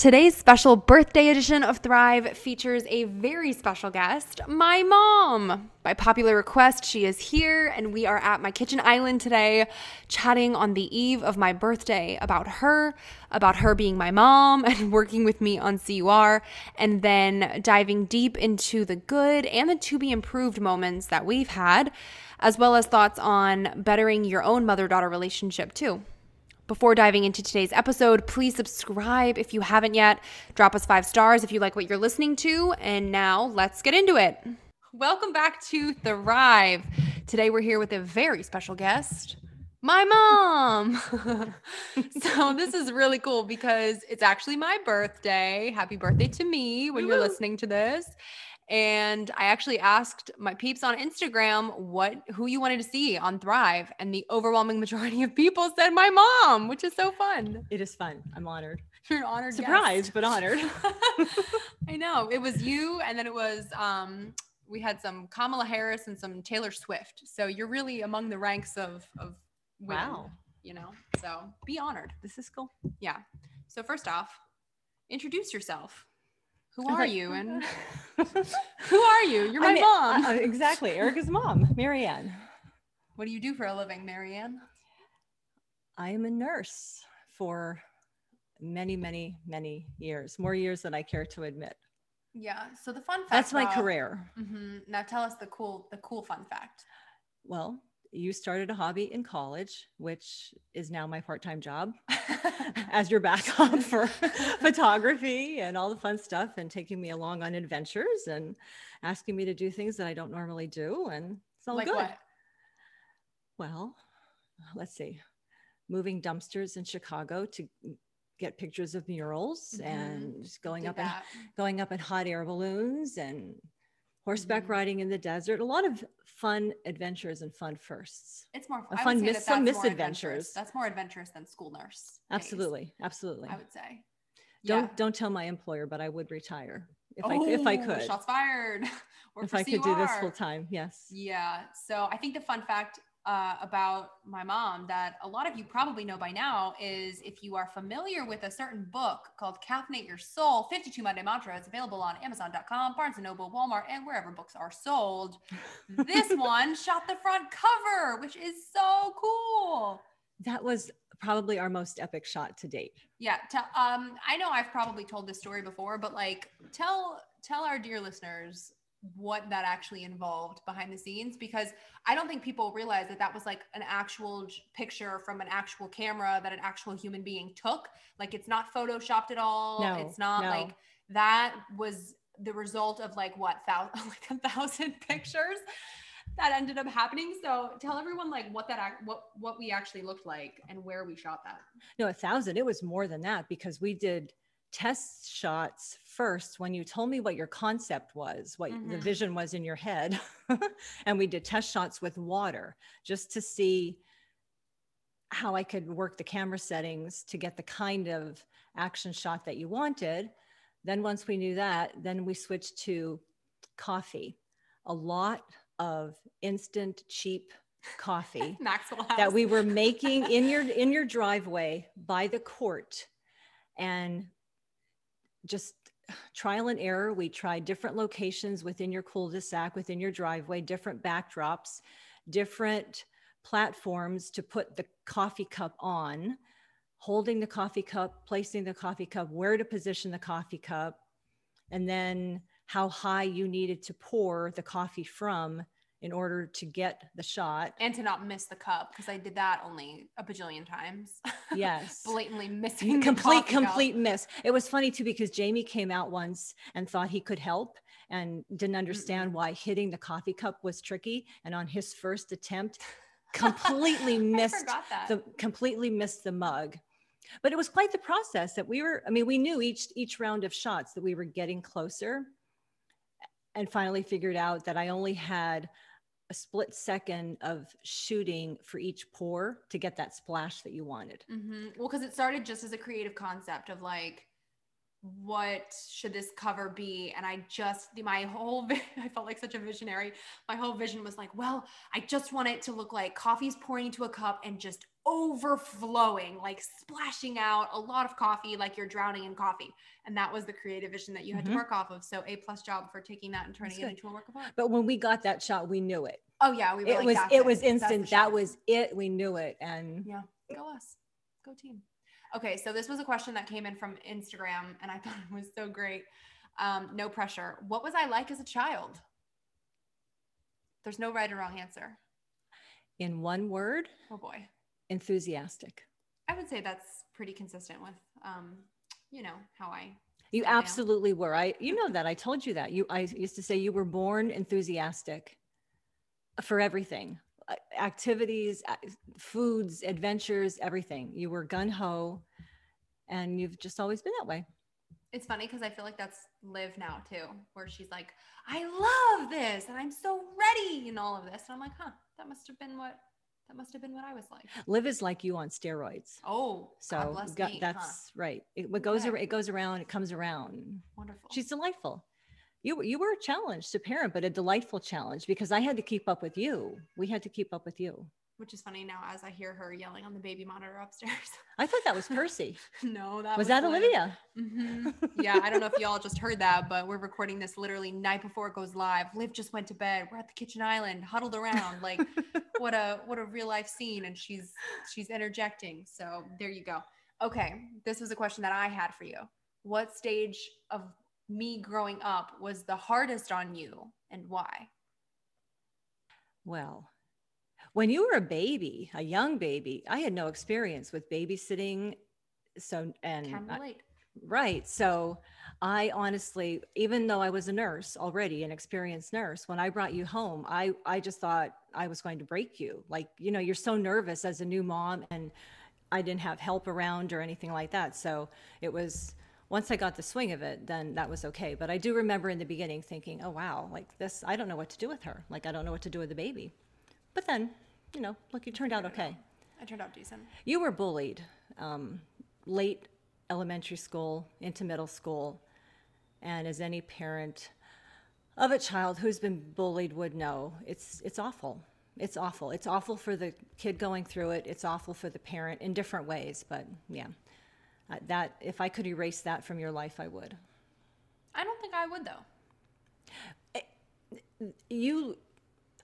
Today's special birthday edition of Thrive features a very special guest, my mom. By popular request, she is here, and we are at my kitchen island today, chatting on the eve of my birthday about her, about her being my mom, and working with me on CUR, and then diving deep into the good and the to be improved moments that we've had, as well as thoughts on bettering your own mother daughter relationship, too. Before diving into today's episode, please subscribe if you haven't yet. Drop us five stars if you like what you're listening to. And now let's get into it. Welcome back to Thrive. Today we're here with a very special guest, my mom. so this is really cool because it's actually my birthday. Happy birthday to me when you're listening to this. And I actually asked my peeps on Instagram what who you wanted to see on Thrive, and the overwhelming majority of people said my mom, which is so fun. It is fun. I'm honored. You're an honored surprised, but honored. I know it was you, and then it was um, we had some Kamala Harris and some Taylor Swift. So you're really among the ranks of of women, Wow. You know, so be honored. This is cool. Yeah. So first off, introduce yourself. Who are thought- you? And who are you? You're my I mean, mom. uh, exactly. Erica's mom, Marianne. what do you do for a living, Marianne? I am a nurse for many, many, many years, more years than I care to admit. Yeah. So the fun fact. That's my career. Mhm. Now tell us the cool, the cool fun fact. Well, you started a hobby in college, which is now my part time job as your backup for photography and all the fun stuff, and taking me along on adventures and asking me to do things that I don't normally do. And it's all like good. what? Well, let's see, moving dumpsters in Chicago to get pictures of murals Mhm. and going Did up in, that. going up in hot air balloons and horseback Mhm. riding in the desert. A lot of fun adventures and fun firsts. It's more. a I would fun say mis- that some that's more adventurous. misadventures. That's more adventurous than school nurse. days, Absolutely, absolutely. I would say. Don't Yeah. don't tell my employer, but I would retire if I if I Oh, could. Shots fired. If I could do this full time, yes. Yeah. So I think the fun fact uh, about my mom that a lot of you probably know by now is if you are familiar with a certain book called Caffeinate Your Soul 52 Monday Mantra, it's available on Amazon.com, Barnes and Noble, Walmart, and wherever books are sold. This one shot the front cover, which is so cool. That was probably our most epic shot to date. Yeah. Um, I know I've probably told this story before, but like tell tell our dear listeners what that actually involved behind the scenes because I don't think people realize that that was like an actual picture from an actual camera that an actual human being took. Like it's not photoshopped at all. No, it's not no. like that was the result of like what thou- like a thousand pictures that ended up happening. So tell everyone like what that what what we actually looked like and where we shot that. No, a thousand. It was more than that because we did test shots first when you told me what your concept was, what the Mhm. vision was in your head. and we did test shots with water just to see how I could work the camera settings to get the kind of action shot that you wanted. Then, once we knew that, then we switched to coffee. A lot of instant, cheap coffee that we were making in your in your driveway by the court and just trial and error. We tried different locations within your cul-de-sac within your driveway different backdrops different platforms to put the coffee cup on holding the coffee cup placing the coffee cup where to position the coffee cup and then how high you needed to pour the coffee from in order to get the shot and to not miss the cup because I did that only a bajillion times. Yes. blatantly missing the complete cup. complete miss it was funny too because jamie came out once and thought he could help and didn't understand why hitting the coffee cup was tricky and on his first attempt completely missed the completely missed the mug but it was quite the process that we were i mean we knew each each round of shots that we were getting closer and finally figured out that i only had a split second of shooting for each pour to get that splash that you wanted Mm-hmm. Well, because it started just as a creative concept of like, what should this cover be? And I just, my whole, I felt like such a visionary. My whole vision was like, well, I just want it to look like coffee's pouring into a cup and just overflowing, like splashing out a lot of coffee, like you're drowning in coffee. And that was the creative vision that you had Mhm. to work off of. So A plus job for taking that and turning it into a work of art. but when we got that shot we knew it Oh yeah, we it like, was "That's it was instant that was it we knew it and Yeah, go us. Go team. Okay, so this was a question that came in from Instagram and I thought it was so great. Um, no pressure. What was I like as a child? There's no right or wrong answer. in one word Oh boy. Enthusiastic I would say that's pretty consistent with um, you know, how I You now. absolutely were. I, you know that I told you that. You, I used to say you were born enthusiastic for everything, uh, activities, uh, foods, adventures, everything. You were gun ho, and you've just always been that way. It's funny because I feel like that's Liv now too, where she's like, I love this and I'm so ready and all of this. And I'm like, huh, that must have been what that must have been what I was like. Liv is like you on steroids. Oh, So God bless got- me, huh? that's right. It, what goes Okay. around, it goes around. It comes around. wonderful. She's delightful. You, you were a challenge to parent, but a delightful challenge because I had to keep up with you. We had to keep up with you. Which is funny now as I hear her yelling on the baby monitor upstairs. I thought that was Percy. no, that was that Liv. Olivia? Mhm. Yeah, I don't know if y'all just heard that, but we're recording this literally night before it goes live. Liv just went to bed. We're at the kitchen island, huddled around, like what a what a real life scene, and she's she's interjecting. So there you go. Okay, this was a question that I had for you. What stage of me growing up was the hardest on you, and why? Well, when you were a baby, a young baby, I had no experience with babysitting. So, and Can I- right. So, I honestly, even though I was a nurse already, an experienced nurse, when I brought you home, I, I just thought I was going to break you. Like, you know, you're so nervous as a new mom, and I didn't have help around or anything like that. So, it was, once I got the swing of it, then that was okay. But I do remember in the beginning thinking, oh, wow, like this, I don't know what to do with her. Like, I don't know what to do with the baby. But then, you know, look, you turned out okay. I turned out decent. You were bullied um, late elementary school into middle school. And as any parent of a child who's been bullied would know, it's, it's awful. It's awful. It's awful for the kid going through it. It's awful for the parent in different ways. But yeah, uh, that if I could erase that from your life, I would. I don't think I would though. You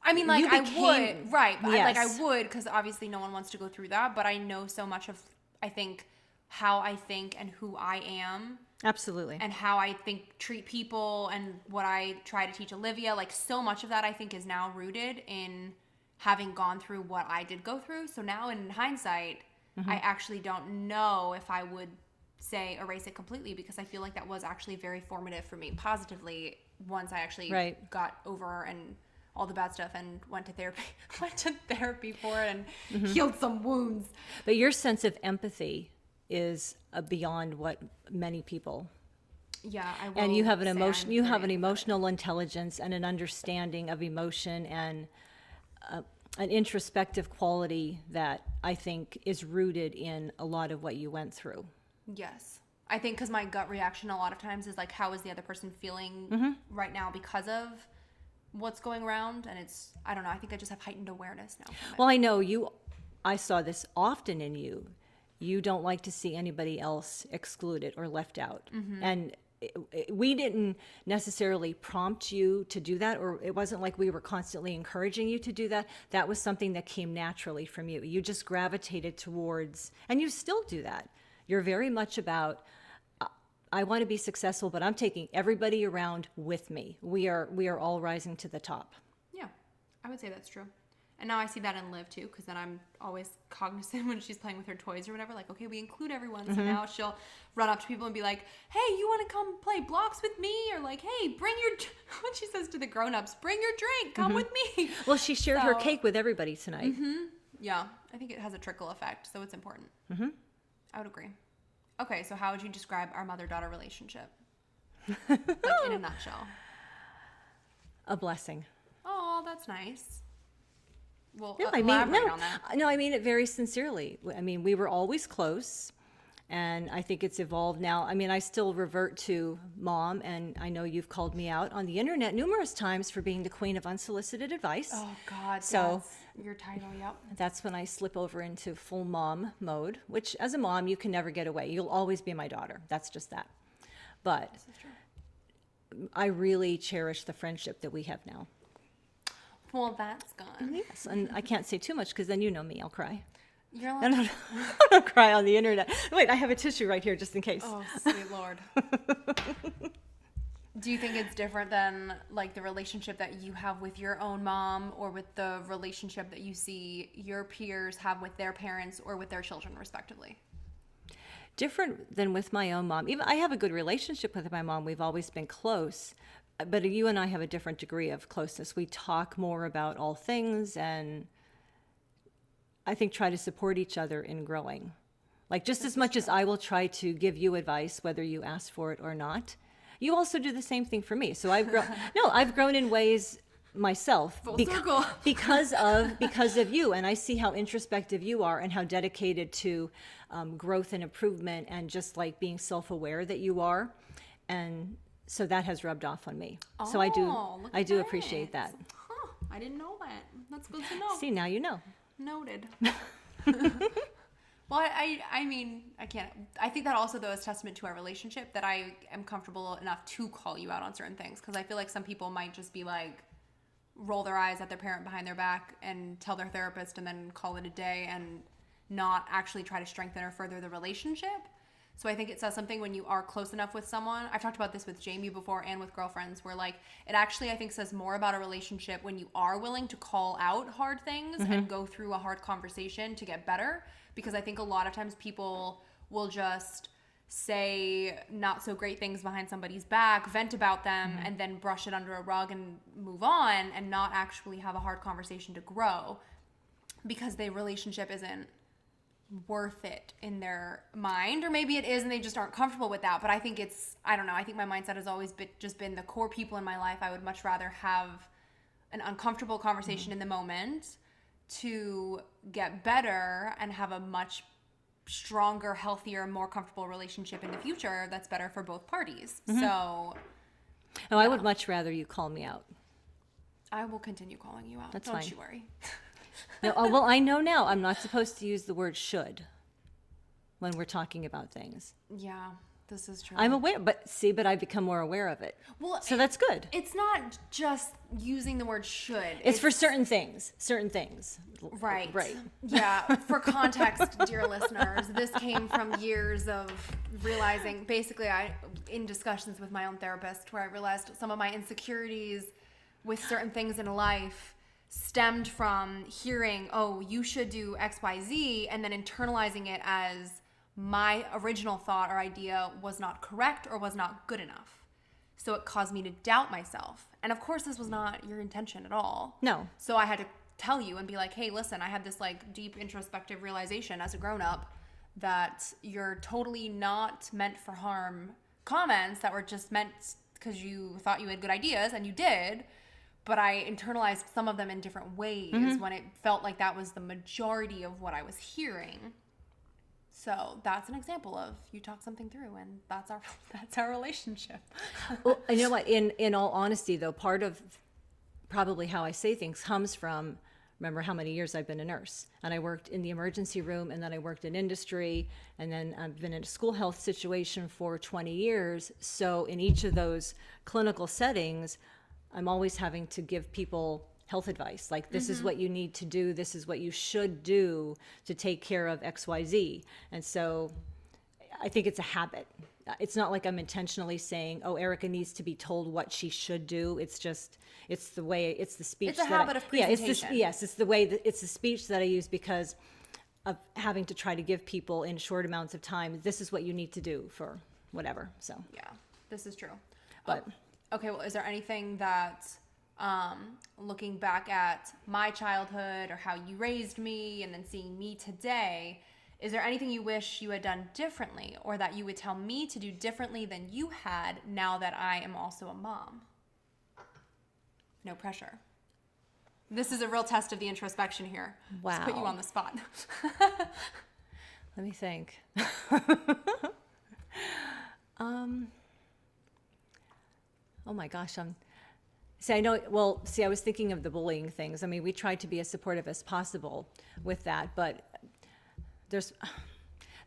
I mean, like I became- would, right? But I, like I would, because obviously no one wants to go through that. But I know so much of, I think, how I think and who I am, absolutely. and how I think treat people, and what I try to teach Olivia. Like so much of that, I think, is now rooted in having gone through what I did go through. So now, in hindsight, Mm-hmm. I actually don't know if I would say erase it completely because I feel like that was actually very formative for me positively once I actually Right. got over and all the bad stuff and went to therapy went to therapy for it and Mm-hmm. healed some wounds but your sense of empathy is uh, beyond what many people yeah I will and you have an emotion you have an emotional intelligence and an understanding of emotion and uh, an introspective quality that i think is rooted in a lot of what you went through yes I think because my gut reaction a lot of times is like how is the other person feeling Mm-hmm. right now because of what's going around and it's I don't know I think I just have heightened awareness now. Well i know you i saw this often in you. You don't like to see anybody else excluded or left out. Mm-hmm. And it- it- we didn't necessarily prompt you to do that or it wasn't like we were constantly encouraging you to do that. That was something that came naturally from you. You just gravitated towards and you still do that. You're very much about I want to be successful, but I'm taking everybody around with me. We are we are all rising to the top. Yeah, I would say that's true. And now I see that in Liv too, because then I'm always cognizant when she's playing with her toys or whatever. Like, okay, we include everyone. So mm-hmm. now she'll run up to people and be like, "Hey, you want to come play blocks with me?" Or like, "Hey, bring your," what she says to the grown-ups, "Bring your drink, come mm-hmm. with me." Well, she shared her cake with everybody tonight. Mm-hmm. Yeah, I think it has a trickle effect, so it's important. I would agree. Okay, so how would you describe our mother daughter relationship? like in a nutshell. A blessing. Oh, that's nice. Well, No, uh, I mean no, on that. no, I mean it very sincerely. I mean we were always close, and I think it's evolved now. I mean I still revert to mom, and I know you've called me out on the internet numerous times for being the queen of unsolicited advice. Oh God. So- that's your title. Yep. That's when I slip over into full mom mode, which as a mom you can never get away. You'll always be my daughter. That's just that. But This is true. I really cherish the friendship that we have now. Well, that's gone. Mm-hmm. Yes, and I can't say too much because then you know me, I'll cry. You're No, like, no, no. I don't cry on the internet. Wait, I have a tissue right here just in case. oh, sweet lord. Do you think it's different than like the relationship that you have with your own mom or with the relationship that you see your peers have with their parents or with their children respectively? Different than with my own mom. Even I have a good relationship with my mom. We've always been close. But you and I have a different degree of closeness. We talk more about all things and I think try to support each other in growing. Like just as much as I will try to give you advice whether you ask for it or not, you also do the same thing for me. So I've grown No, I've grown in ways myself Full bec- circle. because of because of you and i see how introspective you are and how dedicated to um, growth and improvement and just like being self-aware that you are and so that has rubbed off on me so i do Oh, i do appreciate that Huh, I didn't know that. That's good to know. see now you know Noted. well, I, I mean, I can't. I think that also though is testament to our relationship that I am comfortable enough to call you out on certain things because I feel like some people might just be like roll their eyes at their parent behind their back and tell their therapist and then call it a day and not actually try to strengthen or further the relationship. So I think it says something when you are close enough with someone. I've talked about this with Jamie before and with girlfriends where like it actually I think says more about a relationship when you are willing to call out hard things and mm-hmm. go through a hard conversation to get better. Because I think a lot of times people will just say not so great things behind somebody's back, vent about them mm-hmm. and then brush it under a rug and move on and not actually have a hard conversation to grow because the relationship isn't worth it in their mind or maybe it is and they just aren't comfortable with that but i think it's i don't know i think my mindset has always been just been the core people in my life. I would much rather have an uncomfortable conversation mm-hmm. in the moment to get better and have a much stronger healthier more comfortable relationship in the future that's better for both parties. Mm-hmm. So no i would much rather you call me out. I will continue calling you out. That's don't fine. you worry no, oh, well i know now. I'm not supposed to use the word should when we're talking about things. Yeah this is true. I'm aware but see but i've become more aware of it. Well so that's good. It's not just using the word should. It's for certain things certain things. Right. right. Yeah. For context, dear listeners, this came from years of realizing basically I in discussions with my own therapist where I realized some of my insecurities with certain things in life stemmed from hearing, "Oh, you should do XYZ," and then internalizing it as my original thought or idea was not correct or was not good enough. So it caused me to doubt myself. And of course this was not your intention at all. no So I had to tell you and be like, hey, listen, I had this like deep introspective realization as a grown up that you're totally not meant for harm comments that were just meant because you thought you had good ideas and you did. But I internalized some of them in different ways mm-hmm. when it felt like that was the majority of what I was hearing. So that's an example of you talk something through, and that's our that's our relationship. well you know what in in all honesty though part of probably how i say things comes from remember how many years i've been a nurse and i worked in the emergency room and then i worked in industry and then i've been in a school health situation for 20 years so in each of those clinical settings i'm always having to give people health advice like this is mm-hmm. what you need to do this is what you should do to take care of xyz and so I think it's a habit. It's not like I'm intentionally saying, "Oh, Erica needs to be told what she should do." It's just, it's the way, it's the speech. It's a that I- habit of Yeah, it's presentation. Yes, it's the way that it's the speech that I use because of having to try to give people in short amounts of time. This is what you need to do for whatever. So, Yeah, this is true. But- Oh, okay, well, is there anything that, um, looking back at my childhood or how you raised me, and then seeing me today, Is there anything you wish you had done differently or that you would tell me to do differently than you had now that I am also a mom? No pressure. This is a real test of the introspection here. Just put you on the spot. Let me think. um, oh my gosh, I'm. See, I know. Well, see, I was thinking of the bullying things. I mean, we tried to be as supportive as possible with that, but there's.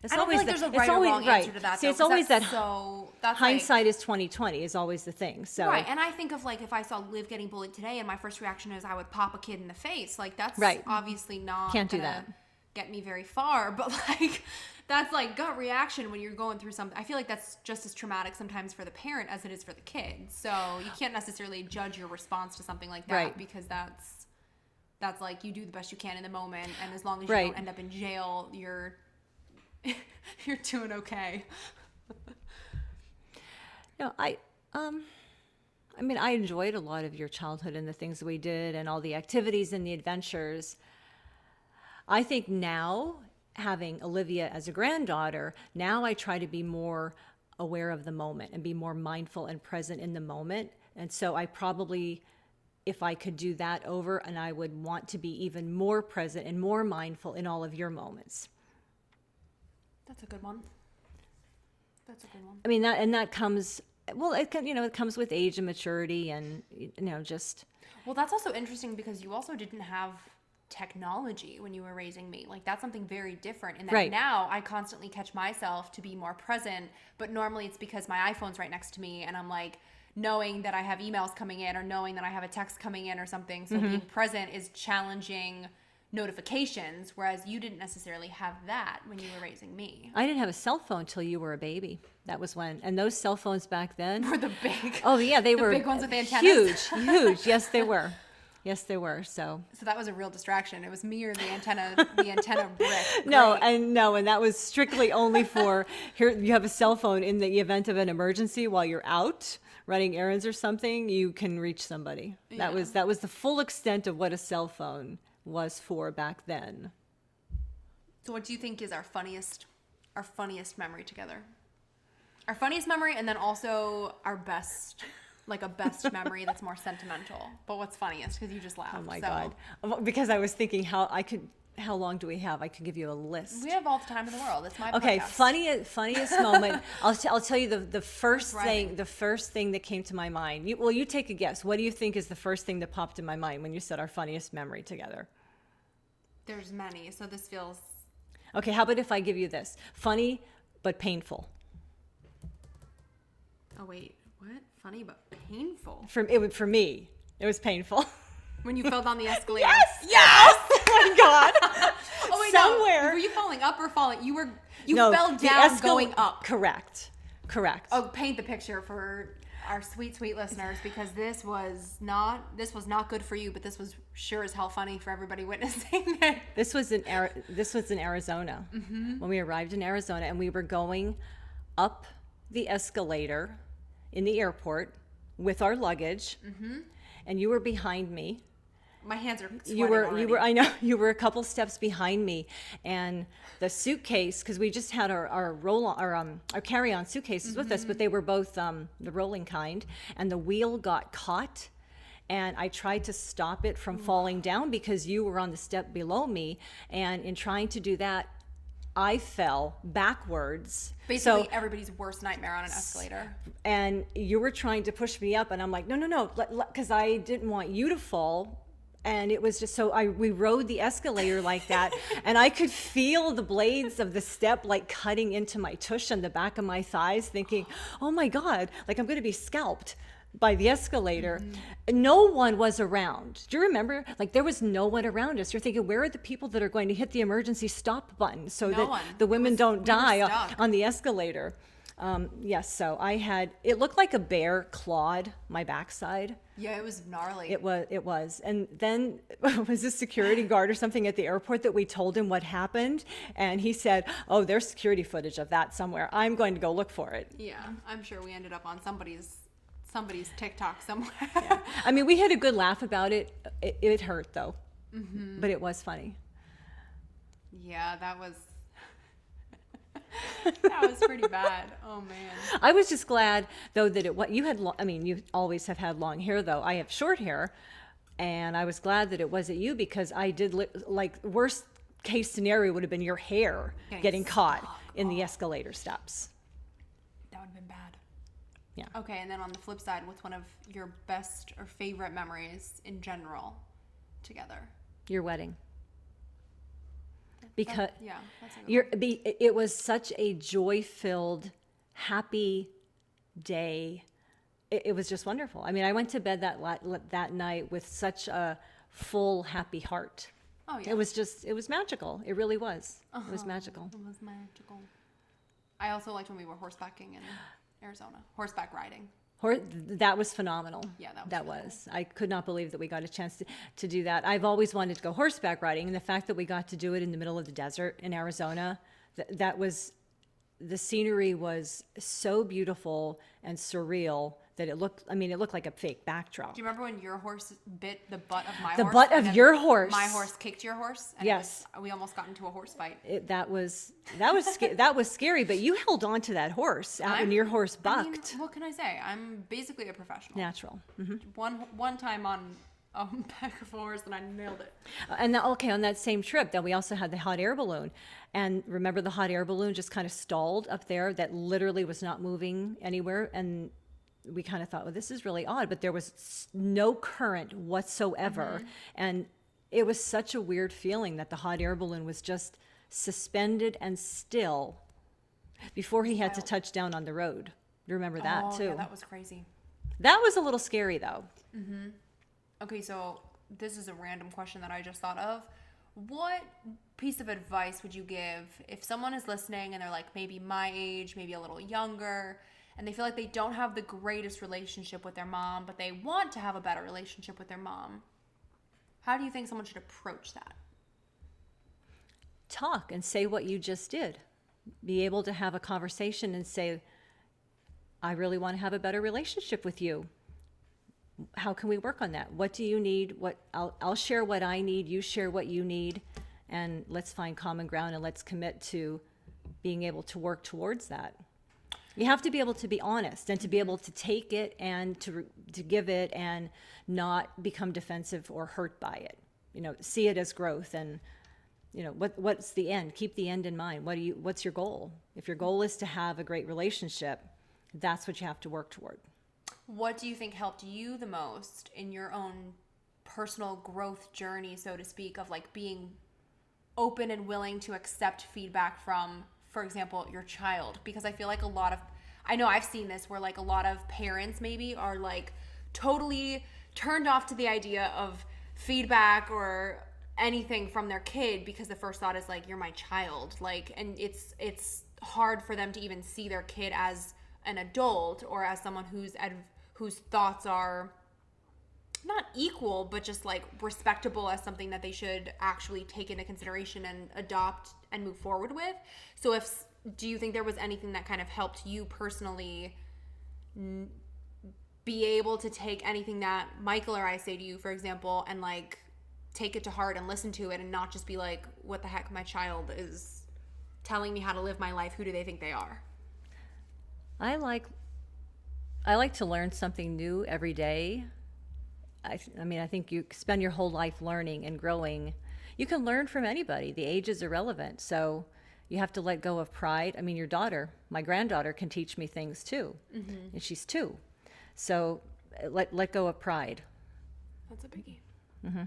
It's I don't feel like the- there's a it's right or always- wrong right. answer to that. See, though, it's 'cause always that that's so that's like- hindsight is twenty twenty is always the thing. So Right, and I think of like if I saw Liv getting bullied today, and my first reaction is I would pop a kid in the face. Like that's Right. obviously not Can't do gonna that. Get me very far, but like that's like gut reaction when you're going through something. I feel like that's just as traumatic sometimes for the parent as it is for the kid. So you can't necessarily judge your response to something like that Right. because that's that's like you do the best you can in the moment, and as long as you Right. don't end up in jail, you're you're doing okay. No, I um I mean I enjoyed a lot of your childhood and the things we did and all the activities and the adventures. I think now having Olivia as a granddaughter, now I try to be more aware of the moment and be more mindful and present in the moment. And so I probably if I could do that over and I would want to be even more present and more mindful in all of your moments. That's a good one. That's a good one. I mean that and that comes well it can, you know it comes with age and maturity and you know just Well, that's also interesting because you also didn't have technology when you were raising me. Like that's something very different. And that Right. now I constantly catch myself to be more present, but normally it's because my iPhone's right next to me and I'm like knowing that I have emails coming in or knowing that I have a text coming in or something. So mm-hmm. being present is challenging notifications whereas you didn't necessarily have that when you were raising me. I didn't have a cell phone till you were a baby. That was when, and those cell phones back then. were the big Oh yeah, they The were big ones with antennas? Huge, huge. Yes, they were. Yes, they were. So So that was a real distraction. It was me or the antenna the antenna brick. no, Great. and no, and that was strictly only for here. You have a cell phone in the event of an emergency while you're out running errands or something. You can reach somebody. Yeah. That was that was the full extent of what a cell phone was for back then. So what do you think is our funniest our funniest memory together? Our funniest memory and then also our best like a best memory that's more sentimental. But what's funniest because you just laughed. Oh my so. god! Because I was thinking how I could. How long do we have? I could give you a list. We have all the time in the world. It's my Okay, podcast. funniest funniest moment. I'll, t- I'll tell you the, the first thing the first thing that came to my mind. You, well, you take a guess. What do you think is the first thing that popped in my mind when you said our funniest memory together? There's many, so this feels Okay, how about if I give you this? Funny but painful. Oh wait? Funny but painful. For it would for me, it was painful. When you fell down the escalator. Yes! Yes! oh my god! Oh wait, Somewhere. no. Were you falling up or falling? You were you no, fell down escal- going up. Correct. Correct. Oh, paint the picture for our sweet, sweet listeners because this was not this was not good for you, but this was sure as hell funny for everybody witnessing it. This was in Ari- this was in Arizona mm-hmm. when we arrived in Arizona, and we were going up the escalator in the airport with our luggage, and you were behind me. My hands are You were already. you were I know you were a couple steps behind me, and the suitcase because we just had our our roll on our um our carry on suitcases with us, but they were both um the rolling kind, and the wheel got caught. And I tried to stop it from falling down because you were on the step below me. And in trying to do that, I fell backwards. basically so, everybody's worst nightmare on an escalator. and you were trying to push me up, and I'm like, no, no, no, because I didn't want you to fall. And it was just so I we rode the escalator like that, and I could feel the blades of the step like cutting into my tush and the back of my thighs, thinking, "Oh my God, like I'm going to be scalped." By the escalator no one was around. Do you remember? Like there was no one around us. You're thinking where are the people that are going to hit the emergency stop button so No that one. the women was- don't we die on- on the escalator? Um, yes so i had it looked like a bear clawed my backside. Yeah, it was gnarly. it was it was. And then was a security guard or something at the airport that we told him what happened and he said oh there's security footage of that somewhere. I'm going to go look for it. Yeah, I'm sure we ended up on somebody's somebody's TikTok somewhere. i mean we had a good laugh about it it, it hurt though Mm-hmm. but it was funny Yeah, that was that was pretty bad. Oh man. I was just glad though that it what you had. Lo- I mean, you always have had long hair though. I have short hair, and I was glad that it wasn't you because I did li- like worst case scenario would have been your hair Getting getting caught in the escalator steps. That would have been bad. Yeah. Okay, and then on the flip side, what's one of your best or favorite memories in general together? Your wedding. Because Yeah, that's a be, it was such a joy filled, happy day. It, it was just wonderful. I mean, I went to bed that that night with such a full, happy heart. Oh, yeah. It was just, it was magical. It really was. It was uh-huh. magical. It was magical. I also liked when we were horsebacking in Arizona, horseback riding. Hor- that was phenomenal. Yeah, that was that was. I could not believe that we got a chance to, to do that. I've always wanted to go horseback riding, and the fact that we got to do it in the middle of the desert in Arizona, th- that was the scenery was so beautiful and surreal that it looked. I mean, it looked like a fake backdrop. Do you remember when your horse bit the butt of my horse? The horse? butt and of then your horse. My horse kicked your horse. And it Yes. was- we almost got into a horse fight. It, that was that was sca- that was scary, but you held on to that horse out when I'm- your horse I mean, bucked. what can I say? I'm basically a professional. Natural. hmm One one time on a back of horse and I nailed it. And the, okay, on that same trip, then we also had the hot air balloon. And remember, the hot air balloon just kind of stalled up there, that literally was not moving anywhere. And we kind of thought, well, this is really odd, but there was no current whatsoever. Mm-hmm. And it was such a weird feeling that the hot air balloon was just suspended and still before he had to touch down on the road. You remember that oh, too? Yeah, that was crazy. that was a little scary though. Mm-hmm. Okay, so this is a random question that I just thought of. What piece of advice would you give if someone is listening and they're like maybe my age, maybe a little younger, and they feel like they don't have the greatest relationship with their mom, but they want to have a better relationship with their mom? How do you think someone should approach that? talk and say what you just did. Be able to have a conversation and say, I really want to have a better relationship with you. How can we work on that? What do you need? What I'll, I'll share what I need, you share what you need, and let's find common ground and let's commit to being able to work towards that. You have to be able to be honest and to be able to take it and to to give it and not become defensive or hurt by it. You know, see it as growth and you know what what's the end? Keep the end in mind. What do you what's your goal? If your goal is to have a great relationship that's what you have to work toward. What do you think helped you the most in your own personal growth journey, so to speak, of like being open and willing to accept feedback from, for example, your child? Because I feel like a lot of, I know I've seen this where like a lot of parents maybe are like totally turned off to the idea of feedback or anything from their kid because the first thought is like you're my child like and it's it's hard for them to even see their kid as an adult or as someone who's ad, whose thoughts are not equal but just like respectable as something that they should actually take into consideration and adopt and move forward with. So if do you think there was anything that kind of helped you personally n- be able to take anything that michael or i say to you for example and like take it to heart and listen to it and not just be like what the heck? My child is telling me how to live my life. Who do they think they are? I like i like to learn something new every day I, I mean i think you spend your whole life learning and growing you can learn from anybody the age is irrelevant so you have to let go of pride i mean your daughter my granddaughter can teach me things too and she's two so uh, let, let go of pride That's a biggie. Mm-hmm.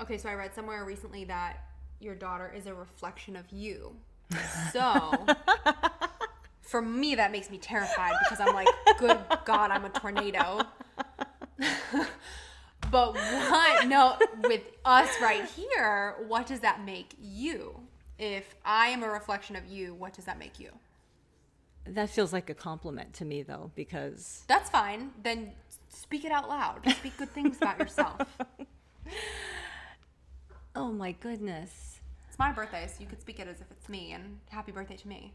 Okay, so I read somewhere recently that your daughter is a reflection of you. So, for me, that makes me terrified because I'm like, good God, I'm a tornado. but what, no, with us right here, what does that make you? If I am a reflection of you, what does that make you? That feels like a compliment to me, though, because That's fine. Then speak it out loud. Speak good things about yourself. oh my goodness, It's my birthday, so you could speak it as if it's me, and happy birthday to me.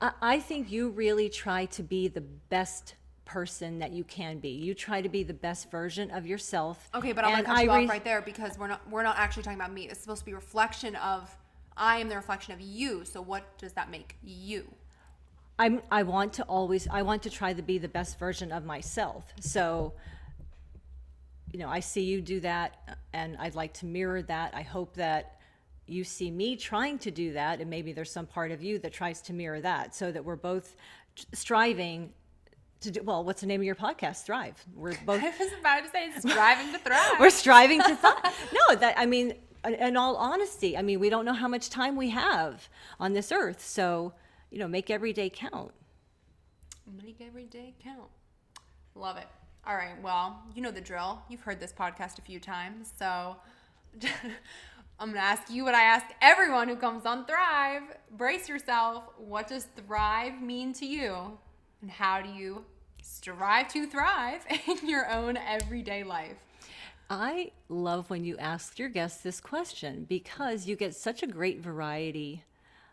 I, I think you really try to be the best person that you can be. You try to be the best version of yourself. Okay, but I'm gonna cut you I off right there because we're not we're not actually talking about me. It's supposed to be reflection of I am the reflection of you. So what does that make you? I'm I want to always I want to try to be the best version of myself. So you know, I see you do that uh, and I'd like to mirror that. I hope that you see me trying to do that and maybe there's some part of you that tries to mirror that so that we're both striving to do well what's the name of your podcast thrive we're both I was about to say striving to thrive. we're striving to thrive no that i mean in all honesty i mean we don't know how much time we have on this earth so you know make every day count Make every day count. Love it. All right. Well, you know the drill. You've heard this podcast a few times. So I'm going to ask you what I ask everyone who comes on Thrive. Brace yourself. What does thrive mean to you? And how do you strive to thrive in your own everyday life? I love when you ask your guests this question because you get such a great variety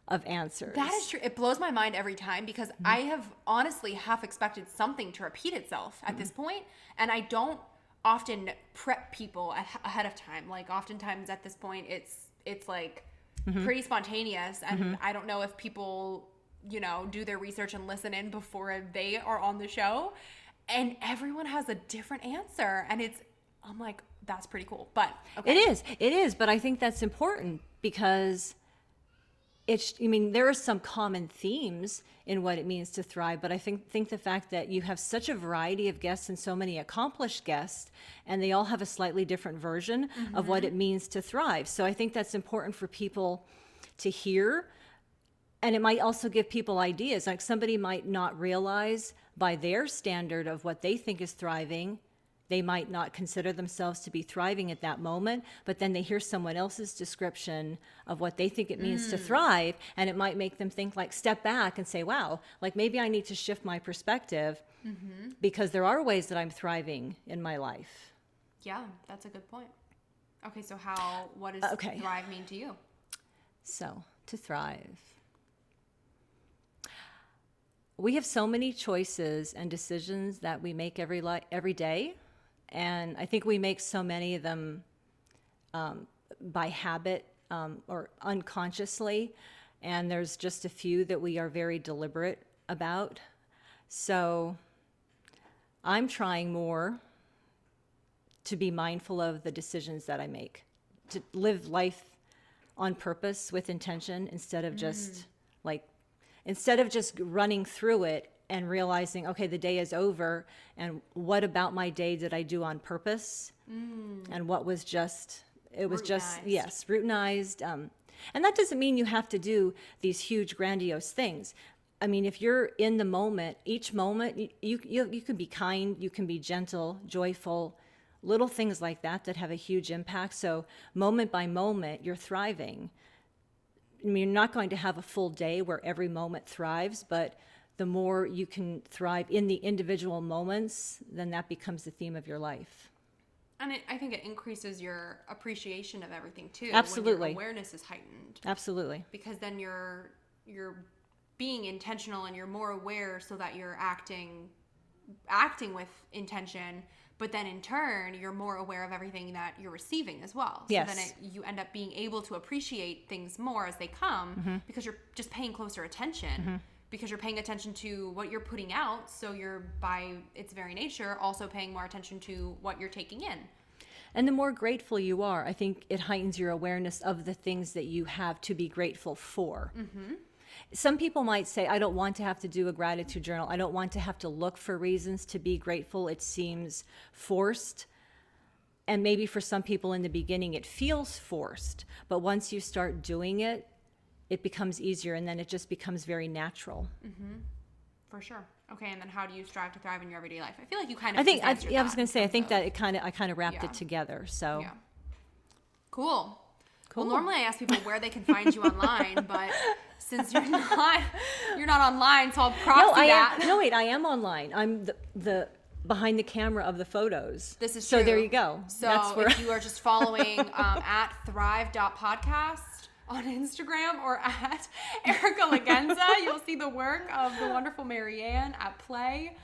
of answers. That is true. It blows my mind every time because mm-hmm. I have honestly half expected something to repeat itself at mm-hmm. this point, and I don't often prep people ahead of time. Like oftentimes at this point, it's it's like mm-hmm. pretty spontaneous, and mm-hmm. I don't know if people you know do their research and listen in before they are on the show, and everyone has a different answer, and it's I'm like that's pretty cool. But okay. it is, it is, but I think that's important because it's i mean there are some common themes in what it means to thrive but i think think the fact that you have such a variety of guests and so many accomplished guests and they all have a slightly different version mm-hmm. of what it means to thrive so i think that's important for people to hear and it might also give people ideas like somebody might not realize by their standard of what they think is thriving they might not consider themselves to be thriving at that moment, but then they hear someone else's description of what they think it means mm. to thrive, and it might make them think, like, step back and say, wow, like maybe I need to shift my perspective mm-hmm. because there are ways that I'm thriving in my life. Yeah, that's a good point. Okay, so how, what does okay. thrive mean to you? So, to thrive. We have so many choices and decisions that we make every li- every day and I think we make so many of them um, by habit um, or unconsciously, and there's just a few that we are very deliberate about. So I'm trying more to be mindful of the decisions that I make, to live life on purpose with intention instead of just mm. Instead of just running through it and realizing, okay, the day is over, and what about my day did I do on purpose, mm. and what was just it was just yes routinized. Um, and that doesn't mean you have to do these huge grandiose things. I mean, if you're in the moment, each moment, you, you, you can be kind, you can be gentle, joyful, little things like that that have a huge impact. So, moment by moment, you're thriving. I mean, you're not going to have a full day where every moment thrives, but the more you can thrive in the individual moments, then that becomes the theme of your life. And it, I think it increases your appreciation of everything too. Absolutely, awareness is heightened. Absolutely, because then you're you're being intentional and you're more aware, so that you're acting acting with intention. But then in turn, you're more aware of everything that you're receiving as well. Yes. So then it, you end up being able to appreciate things more as they come mm-hmm. because you're just paying closer attention. Mm-hmm because you're paying attention to what you're putting out. So you're, by its very nature, also paying more attention to what you're taking in. And the more grateful you are, I think it heightens your awareness of the things that you have to be grateful for. Mm-hmm. Some people might say, I don't want to have to do a gratitude journal. I don't want to have to look for reasons to be grateful. It seems forced. And maybe for some people in the beginning, it feels forced. But once you start doing it, it becomes easier and then it just becomes very natural. Mm-hmm. For sure. Okay, and then how do you strive to thrive in your everyday life? I feel like you kind of. I think. I, yeah, I was going to say. I think that it kind of. I kind of wrapped yeah. it together. So. Yeah. Cool. Cool. Well, normally I ask people where they can find you online, but since you're not, you're not online, so I'll proxy no, I that. Am, no, wait, I am online. I'm the the behind the camera of the photos. This is so. True. There you go. So That's where if you are just following um, at thrive.podcast on Instagram or at Erica Lagenza. You'll see the work of the wonderful Marianne at play.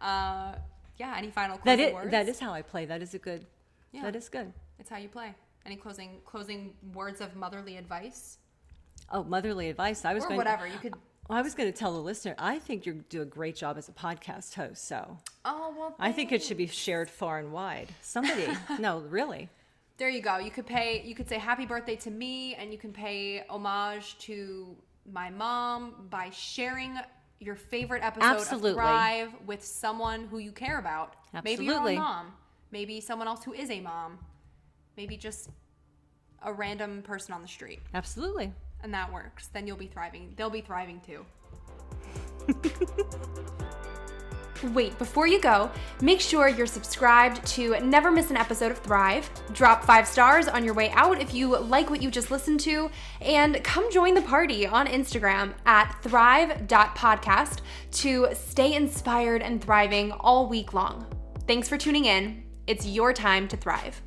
Uh, yeah, any final that is? That is how I play. That is a good. Yeah, that is good. It's how you play. Any closing closing words of motherly advice? Oh, motherly advice. I was or going whatever. You could. I was going to tell the listener. I think you do a great job as a podcast host. So Oh well. I think it should be shared far and wide. Somebody, no, really. There you go. You could pay. You could say happy birthday to me, and you can pay homage to my mom by sharing your favorite episode Absolutely. of Thrive with someone who you care about. Absolutely. Maybe your mom. Maybe someone else who is a mom. Maybe just a random person on the street, Absolutely. and that works. Then you'll be thriving. They'll be thriving too. Wait, before you go, make sure you're subscribed to never miss an episode of Thrive. Drop five stars on your way out if you like what you just listened to, and come join the party on Instagram at thrive.podcast to stay inspired and thriving all week long. Thanks for tuning in. It's your time to thrive.